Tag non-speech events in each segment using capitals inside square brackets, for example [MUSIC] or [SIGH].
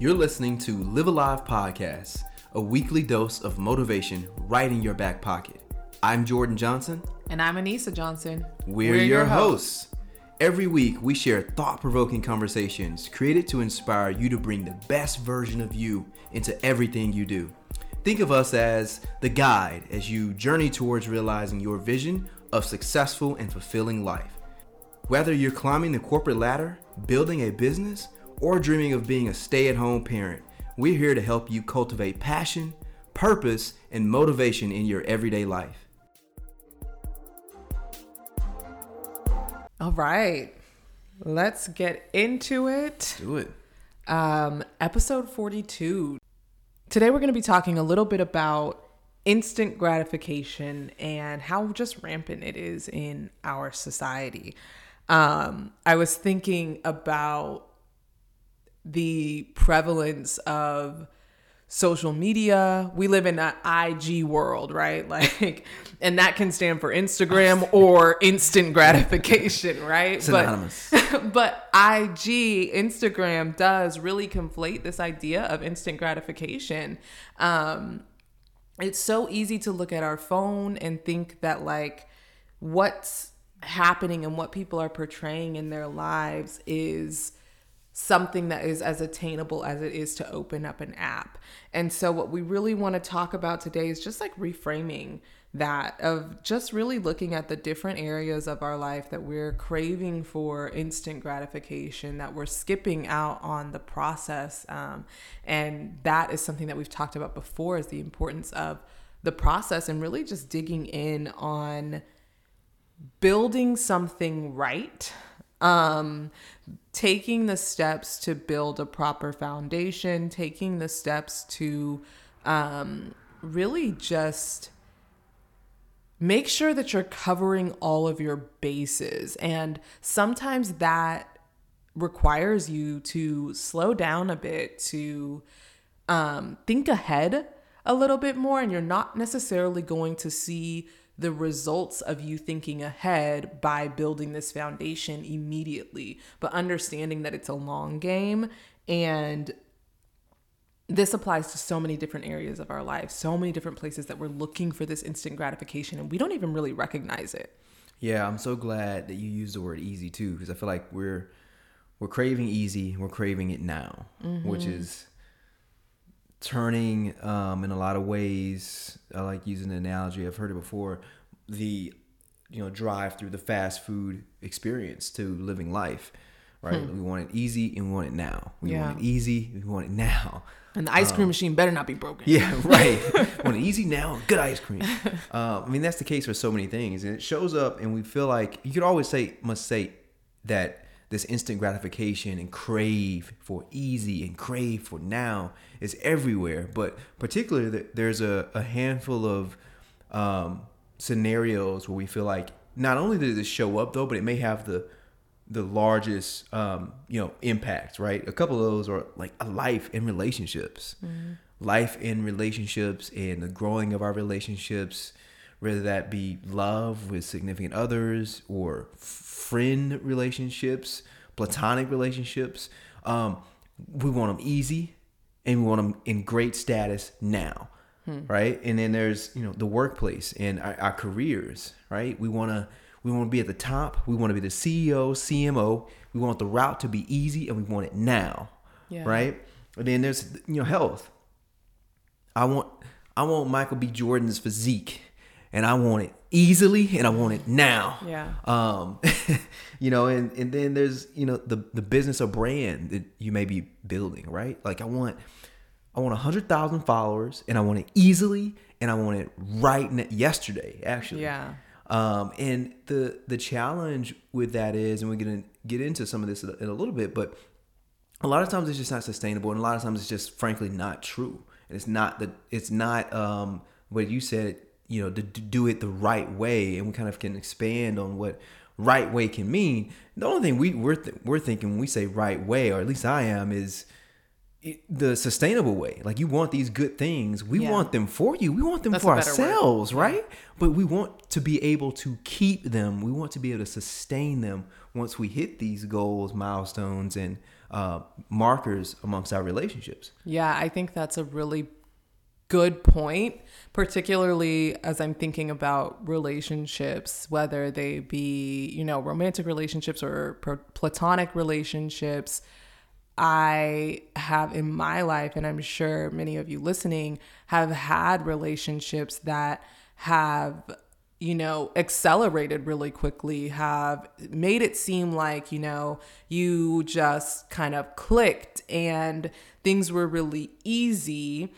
You're listening to Live Alive Podcast, a weekly dose of motivation right in your back pocket. I'm Jordan Johnson. And I'm Anissa Johnson. We're, We're your, your hosts. hosts. Every week, we share thought provoking conversations created to inspire you to bring the best version of you into everything you do. Think of us as the guide as you journey towards realizing your vision of successful and fulfilling life. Whether you're climbing the corporate ladder, building a business, or dreaming of being a stay at home parent, we're here to help you cultivate passion, purpose, and motivation in your everyday life. All right, let's get into it. Do it. Um, episode 42. Today, we're going to be talking a little bit about instant gratification and how just rampant it is in our society. Um, I was thinking about the prevalence of social media. We live in an IG world, right? [LAUGHS] Like, and that can stand for Instagram [LAUGHS] or instant gratification, right? Synonymous. But, [LAUGHS] but IG, Instagram does really conflate this idea of instant gratification. Um, it's so easy to look at our phone and think that, like, what's happening and what people are portraying in their lives is something that is as attainable as it is to open up an app. And so, what we really want to talk about today is just like reframing that of just really looking at the different areas of our life that we're craving for instant gratification, that we're skipping out on the process. Um, and that is something that we've talked about before is the importance of the process and really just digging in on building something right um, taking the steps to build a proper foundation, taking the steps to um, really just make sure that you're covering all of your bases. And sometimes that requires you to slow down a bit, to um, think ahead a little bit more, and you're not necessarily going to see the results of you thinking ahead by building this foundation immediately, but understanding that it's a long game and this applies to so many different areas of our life, so many different places that we're looking for this instant gratification and we don't even really recognize it. Yeah, I'm so glad that you used the word easy too because I feel like we're we're craving easy, we're craving it now, mm-hmm. which is turning um, in a lot of ways. I like using the analogy. I've heard it before. The you know drive through the fast food experience to living life. Right, hmm. we want it easy and we want it now. We yeah. want it easy. We want it now. And the ice cream um, machine better not be broken. Yeah, [LAUGHS] right. [LAUGHS] want it easy now. Good ice cream. [LAUGHS] Uh, I mean, that's the case for so many things, and it shows up, and we feel like you could always say, must say that this instant gratification and crave for easy and crave for now is everywhere. But particularly, there's a, a handful of um, scenarios where we feel like not only does it show up though, but it may have the the largest um, you know impact. Right, a couple of those are like a life in relationships, mm-hmm. life in relationships, and the growing of our relationships whether that be love with significant others or friend relationships, platonic relationships. Um, we want them easy and we want them in great status now. Hmm. Right. And then there's, you know, the workplace and our, our careers, right? We want to, we want to be at the top. We want to be the CEO, CMO. We want the route to be easy and we want it now. Yeah. Right. And then there's, you know, health. I want, I want Michael B. Jordan's physique and I want it easily and I want it now. Yeah. Um, [LAUGHS] you know, and, and then there's, you know, the, the business or brand that you may be building, right? Like I want, I want a hundred thousand followers and I want it easily and I want it right ne- yesterday, actually. Yeah. Um, and the, the challenge with that is, and we're going to get into some of this in a little bit, but a lot of times it's just not sustainable. And a lot of times it's just frankly not true. And it's not that it's not, um, what you said, you know to, to do it the right way and we kind of can expand on what right way can mean the only thing we we're, th- we're thinking when we say right way or at least i am is the sustainable way like you want these good things we yeah. want them for you we want them That's for ourselves word. right but we want to be able to keep them we want to be able to sustain them once we hit these goals milestones and uh, markers amongst our relationships. Yeah, I think that's a really good point, particularly as I'm thinking about relationships, whether they be, you know, romantic relationships or platonic relationships. I have in my life, and I'm sure many of you listening have had relationships that have you know, accelerated really quickly, have made it seem like, you know, you just kind of clicked and things were really easy.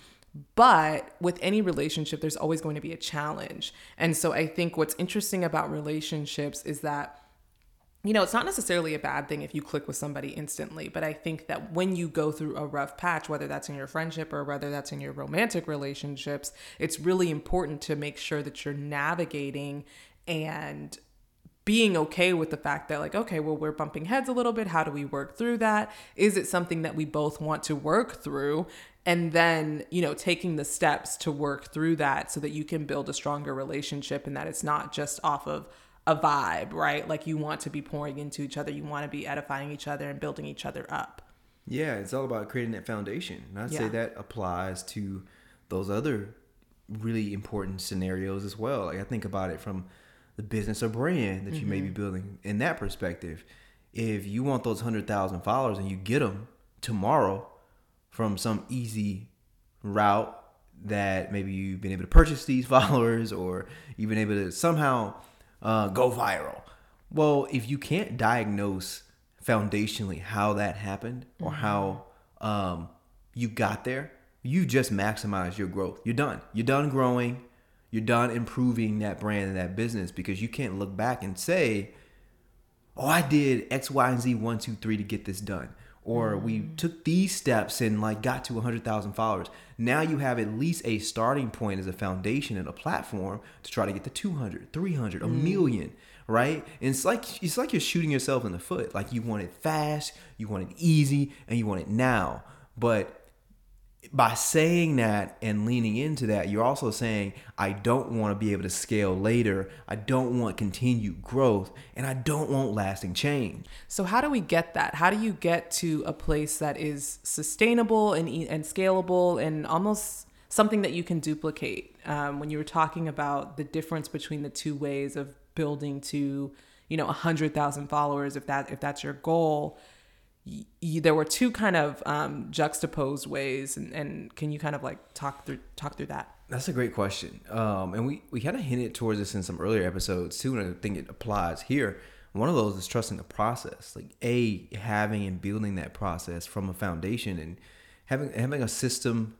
But with any relationship, there's always going to be a challenge. And so I think what's interesting about relationships is that you know, it's not necessarily a bad thing if you click with somebody instantly, but I think that when you go through a rough patch, whether that's in your friendship or whether that's in your romantic relationships, it's really important to make sure that you're navigating and being okay with the fact that, like, okay, well, we're bumping heads a little bit. How do we work through that? Is it something that we both want to work through? And then, you know, taking the steps to work through that so that you can build a stronger relationship and that it's not just off of, a vibe, right? Like you want to be pouring into each other, you want to be edifying each other and building each other up. Yeah, it's all about creating that foundation. And I'd yeah. say that applies to those other really important scenarios as well. Like I think about it from the business or brand that you mm-hmm. may be mm-hmm. building in that perspective. If you want those 100,000 followers and you get them tomorrow from some easy route that maybe you've been able to purchase these [LAUGHS] followers or you've been able to somehow uh, go viral. Well, if you can't diagnose foundationally how that happened or mm-hmm. how um, you got there, you just maximize your growth. You're done. You're done growing. You're done improving that brand and that business because you can't look back and say, oh, I did X, Y, and Z, one, two, three to get this done or we mm. took these steps and like got to 100,000 followers. Now you have at least a starting point as a foundation and a platform to try to get to 200, 300, a mm. million, right? And it's like it's like you're shooting yourself in the foot. Like you want it fast, you want it easy, and you want it now. But by saying that and leaning into that, you're also saying, I don't want to be able to scale later. I don't want continued growth and I don't want lasting change. So, how do we get that? How do you get to a place that is sustainable and, and scalable and almost something that you can duplicate? Um, when you were talking about the difference between the two ways of building to, you know, 100,000 followers, if that if that's your goal, there were two kind of um, juxtaposed ways, and, and can you kind of like talk through talk through that? That's a great question, um, and we we kind of hinted towards this in some earlier episodes too, and I think it applies here. One of those is trusting the process, like a having and building that process from a foundation, and having having a system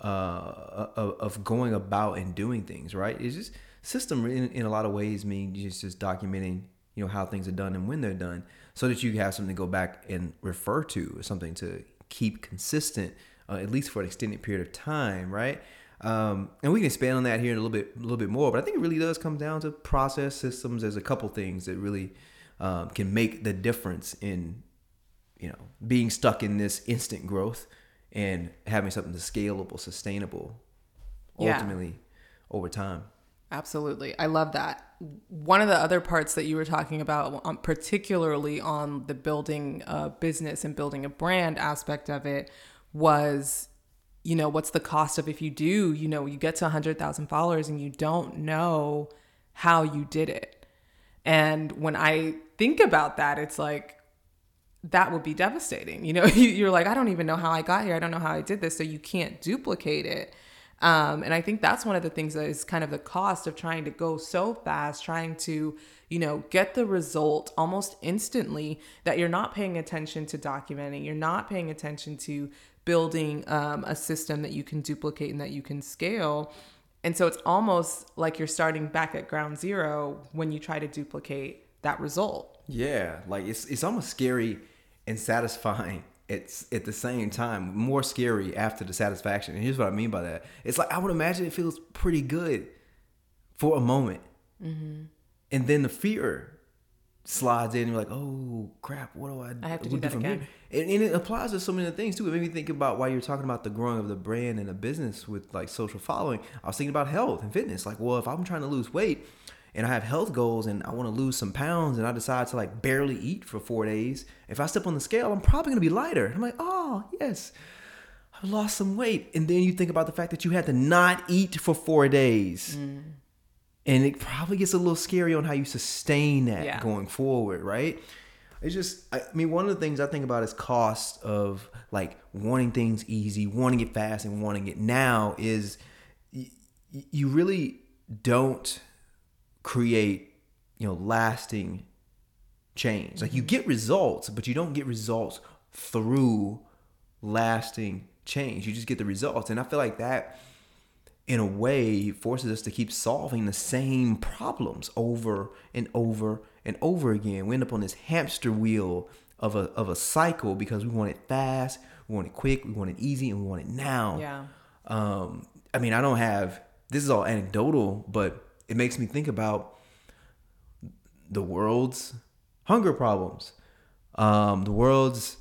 uh, of, of going about and doing things. Right? It's just system in, in a lot of ways means just just documenting you know how things are done and when they're done so that you have something to go back and refer to or something to keep consistent uh, at least for an extended period of time right? Um, and we can expand on that here in a little bit a little bit more but i think it really does come down to process systems. There's a couple things that really um, can make the difference in you know being stuck in this instant growth and having something that's scalable sustainable ultimately yeah. over time Absolutely. I love that. One of the other parts that you were talking about, um, particularly on the building a business and building a brand aspect of it, was, you know, what's the cost of if you do, you know, you get to 100,000 followers and you don't know how you did it. And when I think about that, it's like, that would be devastating. You know, [LAUGHS] you're like, I don't even know how I got here. I don't know how I did this. So you can't duplicate it. Um, and I think that's one of the things that is kind of the cost of trying to go so fast, trying to, you know, get the result almost instantly that you're not paying attention to documenting, you're not paying attention to building um, a system that you can duplicate and that you can scale. And so it's almost like you're starting back at ground zero when you try to duplicate that result. Yeah, like it's it's almost scary and satisfying it's at the same time more scary after the satisfaction. And here's what I mean by that: it's like I would imagine it feels pretty good for a moment, mm-hmm. and then the fear slides in. And you're like, oh crap, what do I? I have to do, do that from again. Here? And, and, it applies to so many things too. It made me think about why you're talking about the growing of the brand and the business with like social following. I was thinking about health and fitness. Like, well, if I'm trying to lose weight and I have health goals and I want to lose some pounds and I decide to like barely eat for four days, if I step on the scale, I'm probably gonna be lighter. I'm like, oh yes, I've lost some weight. And then you think about the fact that you had to not eat for four days. Mm. And it probably gets a little scary on how you sustain that Yeah. going forward, right? It's just, I mean, one of the things I think about is cost of like wanting things easy, wanting it fast, and wanting it now is you really don't create, you know, lasting change. Like you get results, but you don't get results through lasting change. You just get the results. And I feel like that in a way forces us to keep solving the same problems over and over and over again. We end up on this hamster wheel of a of a cycle because we want it fast, we want it quick, we want it easy, and we want it now. Yeah. Um, I mean, I don't have this is all anecdotal, but it makes me think about the world's hunger problems, um, the world's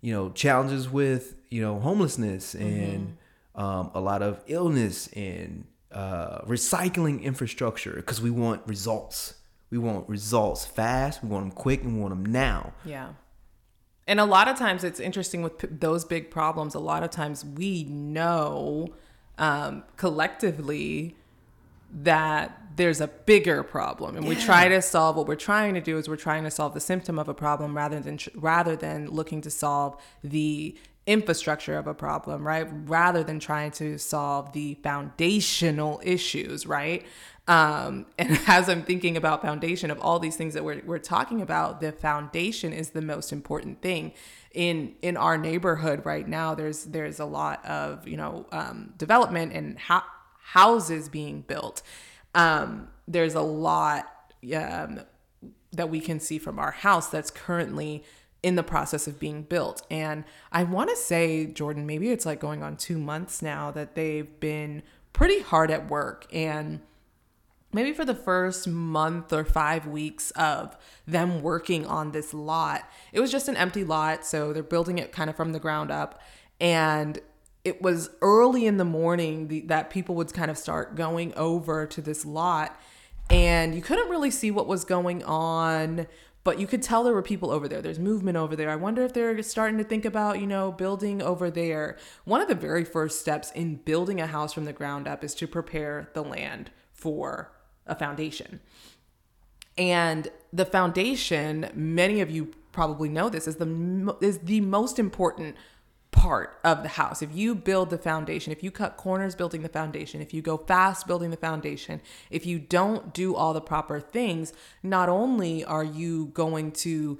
you know challenges with you know homelessness and um, a lot of illness and uh, recycling infrastructure because we want results. We want results fast. We want them quick, and we want them now. Yeah. And a lot of times it's interesting with p- those big problems. A lot of times we know um, collectively that there's a bigger problem and we try to solve what we're trying to do is we're trying to solve the symptom of a problem rather than rather than looking to solve the infrastructure of a problem right? Rather than trying to solve the foundational issues right? Um, [LAUGHS] and as i'm thinking about foundation of all these things that we're, we're talking about the foundation is the most important thing. In in our neighborhood right now there's there's a lot of you know um, development and ho- houses being built um, there's a lot um, that we can see from our house that's currently in the process of being built. And I want to say, Jordan, maybe it's like going on two months now that they've been pretty hard at work. And maybe for the first month or five weeks of them working on this lot, it was just an empty lot. So they're building it kind of from the ground up. And it was early in the morning the, that people would kind of start going over to this lot. And you couldn't really see what was going on, but you could tell there were people over there. There's movement over there. I wonder if they're starting to think about, you know, building over there. One of the very first steps in building a house from the ground up is to prepare the land for a foundation. And the foundation, many of you probably know this, is the is the most important part of the house. If you build the foundation, if you cut corners building the foundation, if you go fast building the foundation, if you don't do all the proper things, not only are you going to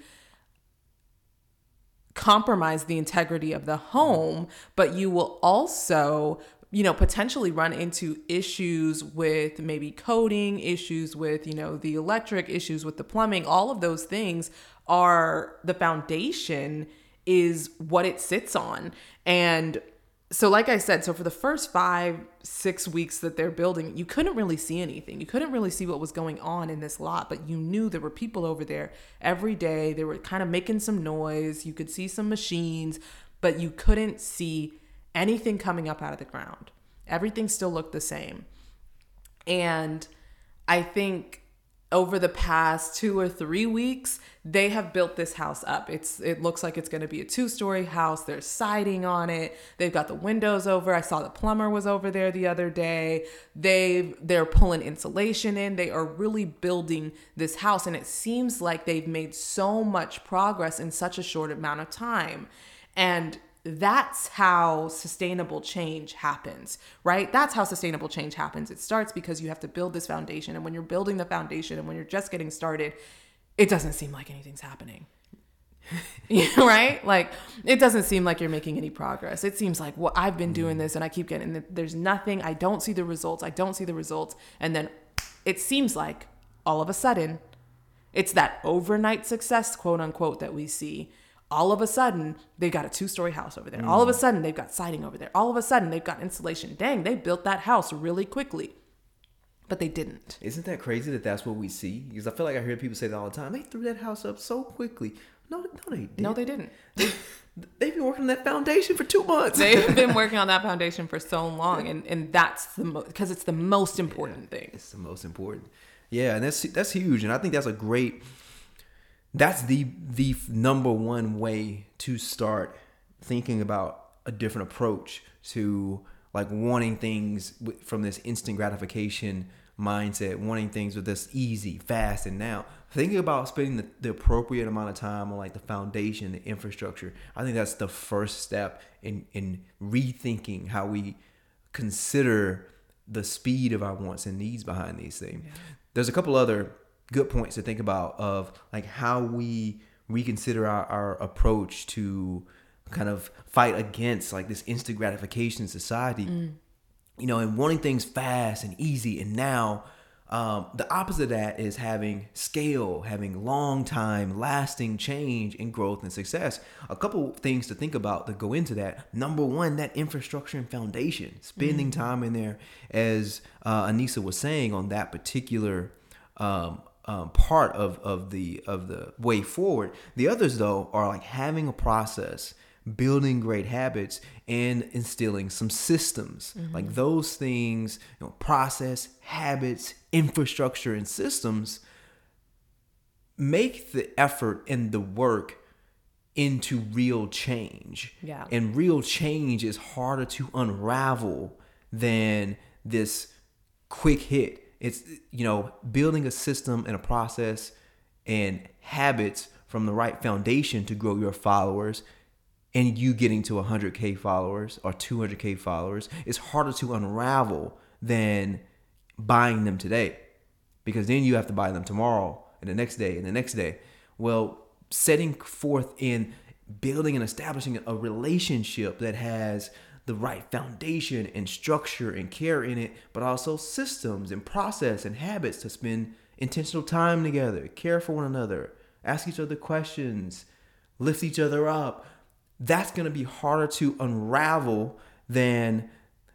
compromise the integrity of the home, but you will also you know potentially run into issues with maybe coding issues with you know the electric issues with the plumbing all of those things are the foundation is what it sits on. And so like i said so for the first five six weeks that they're building you couldn't really see anything. You couldn't really see what was going on in this lot but you knew there were people over there every day. They were kind of making some noise. You could see some machines but you couldn't see anything coming up out of the ground. Everything still looked the same. And i think over the past two or three weeks they have built this house up. It's it looks like it's going to be a two story house. There's siding on it. They've got the windows over. I saw the plumber was over there the other day. They've they're pulling insulation in. They are really building this house and it seems like they've made so much progress in such a short amount of time. And that's how sustainable change happens, right? That's how sustainable change happens. It starts because you have to build this foundation. And when you're building the foundation and when you're just getting started, it doesn't seem like anything's happening. [LAUGHS] right? Like it doesn't seem like you're making any progress. It seems like well, I've been doing this and I keep getting there's nothing. I don't see the results. I don't see the results. And then it seems like all of a sudden it's that overnight success, quote unquote, that we see all of a sudden they've got a two-story house over there all of a mm. sudden they've got siding over there all of a sudden they've got insulation dang they built that house really quickly but they didn't Isn't that crazy that that's what we see? Because I feel like I hear people say that all the time. They threw that house up so quickly. No, no, they didn't. no they didn't They've been working on that foundation for two months. they've [LAUGHS] been working on that foundation for so long and and that's the because it's the most important thing It's the most important. Yeah, and that's that's huge, and I think that's a great. That's the the number one way to start thinking about a different approach to like wanting things from this instant gratification mindset, wanting things with this easy, fast, and now thinking about spending the, the appropriate amount of time on like the foundation, the infrastructure. I think that's the first step in in rethinking how we consider the speed of our wants and needs behind these things. Yeah. There's a couple other good points to think about of like how we reconsider our, our approach to kind of fight against like this instant gratification society. Mm. You know, and wanting things fast and easy and now um, the opposite of that is having scale, having long time, lasting change and growth and success. A couple things to think about that go into that. Number one, that infrastructure and foundation, spending mm-hmm. time in there, as uh, Anissa was saying on that particular um, um, part of, of the of the way forward. The others though are like having a process building great habits and instilling some systems mm-hmm. like those things you know process habits infrastructure and systems make the effort and the work into real change yeah and real change is harder to unravel than this quick hit it's you know building a system and a process and habits from the right foundation to grow your followers and you getting to 100k followers or 200k followers is harder to unravel than buying them today because then you have to buy them tomorrow and the next day and the next day. Well setting forth in building and establishing a relationship that has the right foundation and structure and care in it but also systems and process and habits to spend intentional time together care for one another ask each other questions lift each other up that's going to be harder to unravel than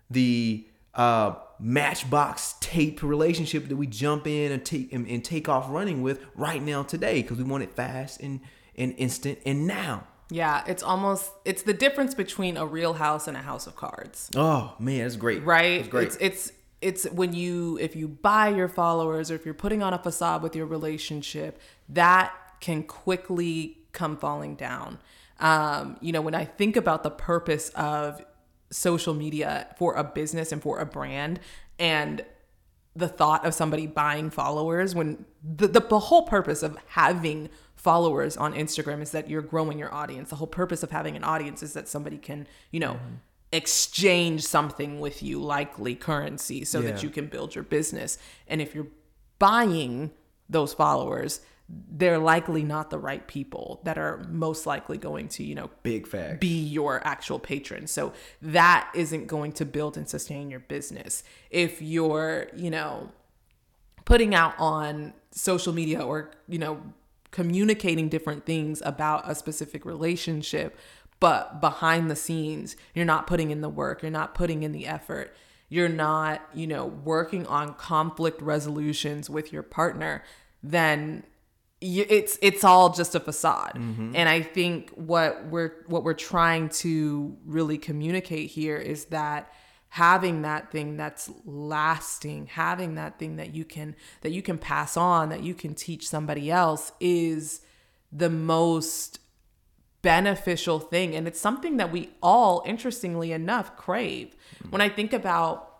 the uh, matchbox tape relationship that we jump in and take and, and take off running with right now today because we want it fast and, and instant and now. Yeah, it's almost it's the difference between a real house and a house of cards. Oh man, it's great. Right? That's great. It's it's it's when you if you buy your followers or if you're putting on a facade with your relationship, that can quickly come falling down. Um, you know, when I think about the purpose of social media for a business and for a brand and the thought of somebody buying followers when the, the, the, whole purpose of having followers on Instagram is that you're growing your audience. The whole purpose of having an audience is that somebody can, you know, mm-hmm. exchange something with you, likely currency, so yeah. that you can build your business. And if you're buying those followers, they're likely not the right people that are most likely going to, you know, big fact, be your actual patron. So that isn't going to build and sustain your business. If you're, you know, putting out on social media or, you know, communicating different things about a specific relationship, but behind the scenes, you're not putting in the work, you're not putting in the effort, you're not, you know, working on conflict resolutions with your partner, then it's it's all just a facade mm-hmm. and i think what we're what we're trying to really communicate here is that having that thing that's lasting having that thing that you can that you can pass on that you can teach somebody else is the most beneficial thing and it's something that we all interestingly enough crave mm-hmm. when i think about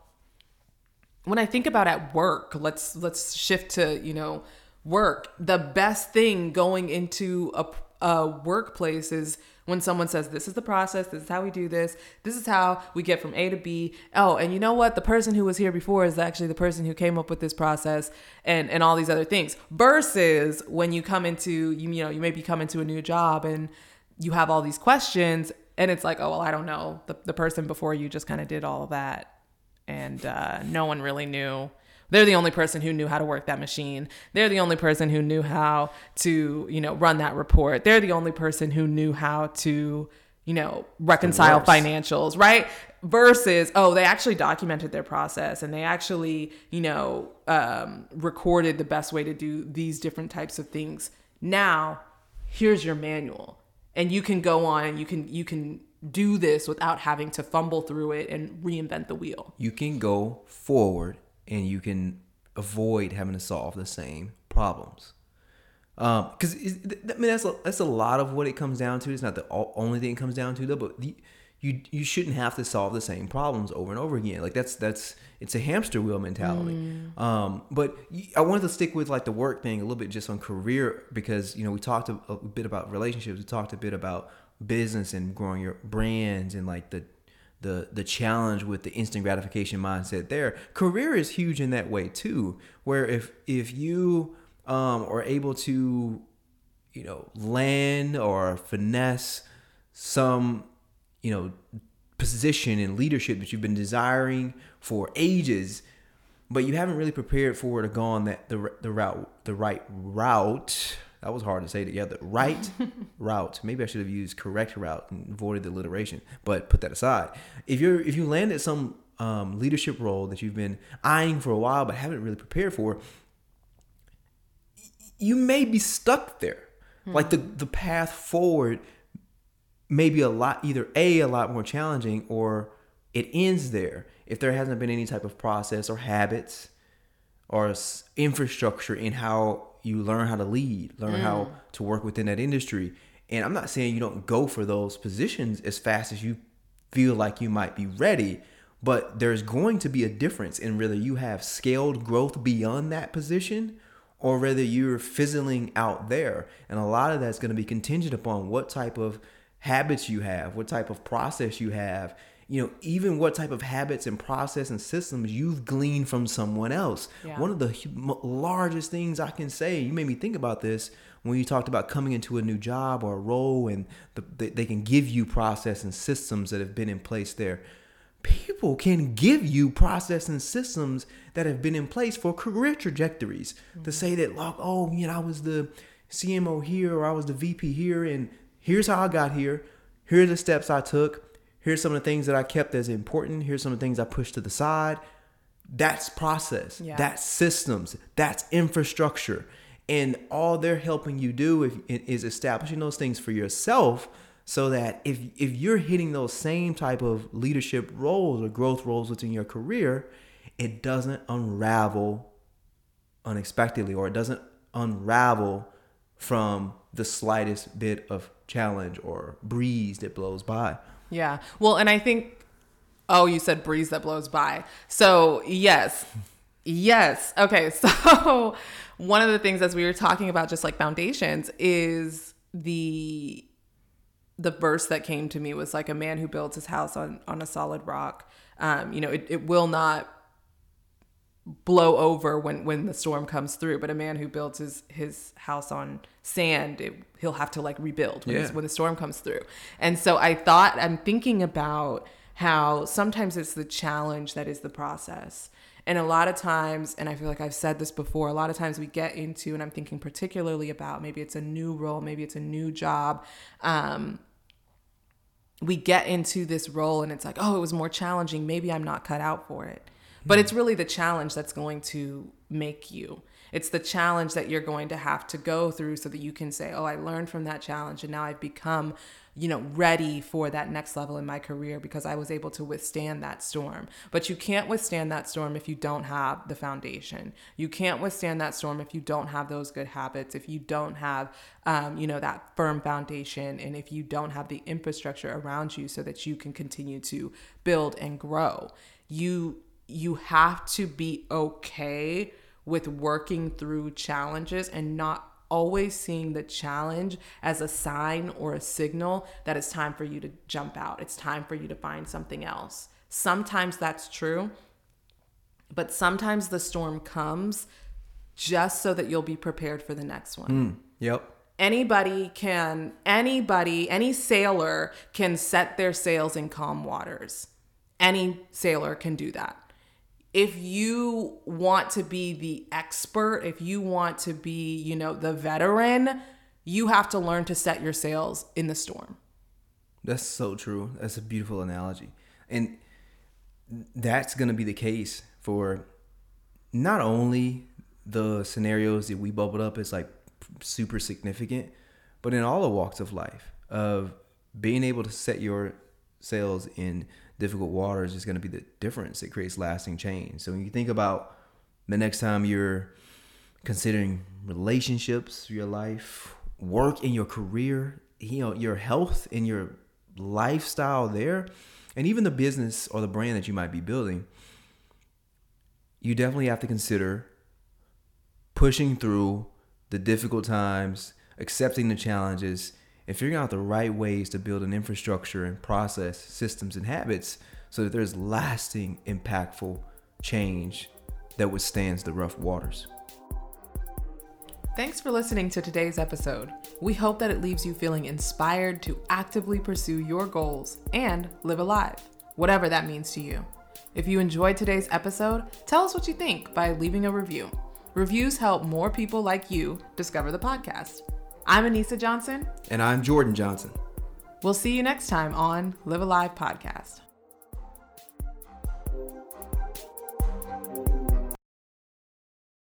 when i think about at work let's let's shift to you know work. The best thing going into a, a workplace is when someone says, This is the process, this is how we do this, this is how we get from A to B. Oh, and you know what? The person who was here before is actually the person who came up with this process and, and all these other things. Versus when you come into, you, you know, you maybe come into a new job and you have all these questions and it's like, oh, well, I don't know. The, the person before you just kind of did all of that. And uh, no one really knew they're the only person who knew how to work that machine. They're the only person who knew how to, you know, run that report. They're the only person who knew how to, you know, reconcile financials, right? Versus, oh, they actually documented their process and they actually, you know, um, recorded the best way to do these different types of things. Now, here's your manual, and you can go on and you can you can do this without having to fumble through it and reinvent the wheel. You can go forward and you can avoid having to solve the same problems. Because um, I mean that's a, that's a lot of what it comes down to. It's not the only thing it comes down to though, but the, you you shouldn't have to solve the same problems over and over again. Like that's that's it's a hamster wheel mentality. Mm. Um, but I wanted to stick with like the work thing a little bit just on career because you know we talked a, a bit about relationships. We talked a bit about business and growing your brands and like the the the challenge with the instant gratification mindset there. Career is huge in that way too, where if if you um, are able to, you know, land or finesse some, you know, position in leadership that you've been desiring for ages, but you haven't really prepared for it or gone that the the route the right route that was hard to say together. Right [LAUGHS] route. Maybe I should have used correct route and avoided the alliteration. But put that aside. If you're if you landed some um, leadership role that you've been eyeing for a while but haven't really prepared for, you may be stuck there. Hmm. Like the the path forward may be a lot either a a lot more challenging or it ends there if there hasn't been any type of process or habits or infrastructure in how you learn how to lead, learn mm. how to work within that industry. And I'm not saying you don't go for those positions as fast as you feel like you might be ready, but there's going to be a difference in whether you have scaled growth beyond that position or whether you're fizzling out there. And a lot of that's going to be contingent upon what type of habits you have, what type of process you have, you know, even what type of habits and process and systems you've gleaned from someone else. Yeah. One of the largest things I can say, you made me think about this when you talked about coming into a new job or a role and the, they can give you process and systems that have been in place there. People can give you process and systems that have been in place for career trajectories mm-hmm. to say that, like, oh, you know, I was the CMO here or I was the VP here, and here's how I got here. Here are the steps I took Here's some of the things that I kept as important. Here's some of the things I pushed to the side. That's process. Yeah. That's systems. That's infrastructure. And all they're helping you do if, is establishing those things for yourself so that if, if you're hitting those same type of leadership roles or growth roles within your career, it doesn't unravel unexpectedly or it doesn't unravel from the slightest bit of challenge or breeze that blows by. Yeah. Well, and I think, oh, you said breeze that blows by. So, yes. Yes. Okay. [LAUGHS] So, one of the things as we were talking about just like foundations is the the verse that came to me was like a man who builds his house on on a solid rock um you know it, it will not blow over when when the storm comes through but a man who builds his his house on sand it, he'll have to like rebuild when, yeah. when the storm comes through. And so i thought i'm thinking about how sometimes it's the challenge that is the process. And a lot of times and i feel like i've said this before a lot of times we get into and i'm thinking particularly about maybe it's a new role maybe it's a new job um, we get into this role and it's like oh it was more challenging. Maybe i'm not cut out for it but it's really the challenge that's going to make you. It's the challenge that you're going to have to go through so that you can say, "Oh, I learned from that challenge and now I've become, you know, ready for that next level in my career because I was able to withstand that storm." But you can't withstand that storm if you don't have the foundation. You can't withstand that storm if you don't have those good habits, if you don't have um, you know, that firm foundation and if you don't have the infrastructure around you so that you can continue to build and grow. You you have to be okay with working through challenges and not always seeing the challenge as a sign or a signal that it's time for you to jump out. It's time for you to find something else. Sometimes that's true, but sometimes the storm comes just so that you'll be prepared for the next one. Mm, yep. Anybody can, anybody, any sailor can set their sails in calm waters. Any sailor can do that if you want to be the expert, if you want to be, you know, the veteran, you have to learn to set your sails in the storm. That's so true. That's a beautiful analogy. And that's going to be the case for not only the scenarios that we bubbled up as like super significant, but in all the walks of life of being able to set your sails in difficult waters is going to be the difference that creates lasting change. So when you think about the next time you're considering relationships, your life, work in your career, you know, your health and your lifestyle there, and even the business or the brand that you might be building, you definitely have to consider pushing through the difficult times, accepting the challenges, and figuring out the right ways to build an infrastructure and process, systems, and habits so that there's lasting, impactful change that withstands the rough waters. Thanks for listening to today's episode. We hope that it leaves you feeling inspired to actively pursue your goals and live alive, whatever that means to you. If you enjoyed today's episode, tell us what you think by leaving a review. Reviews help more people like you discover the podcast. I'm Anissa Johnson. And I'm Jordan Johnson. We'll see you next time on Live Alive Podcast.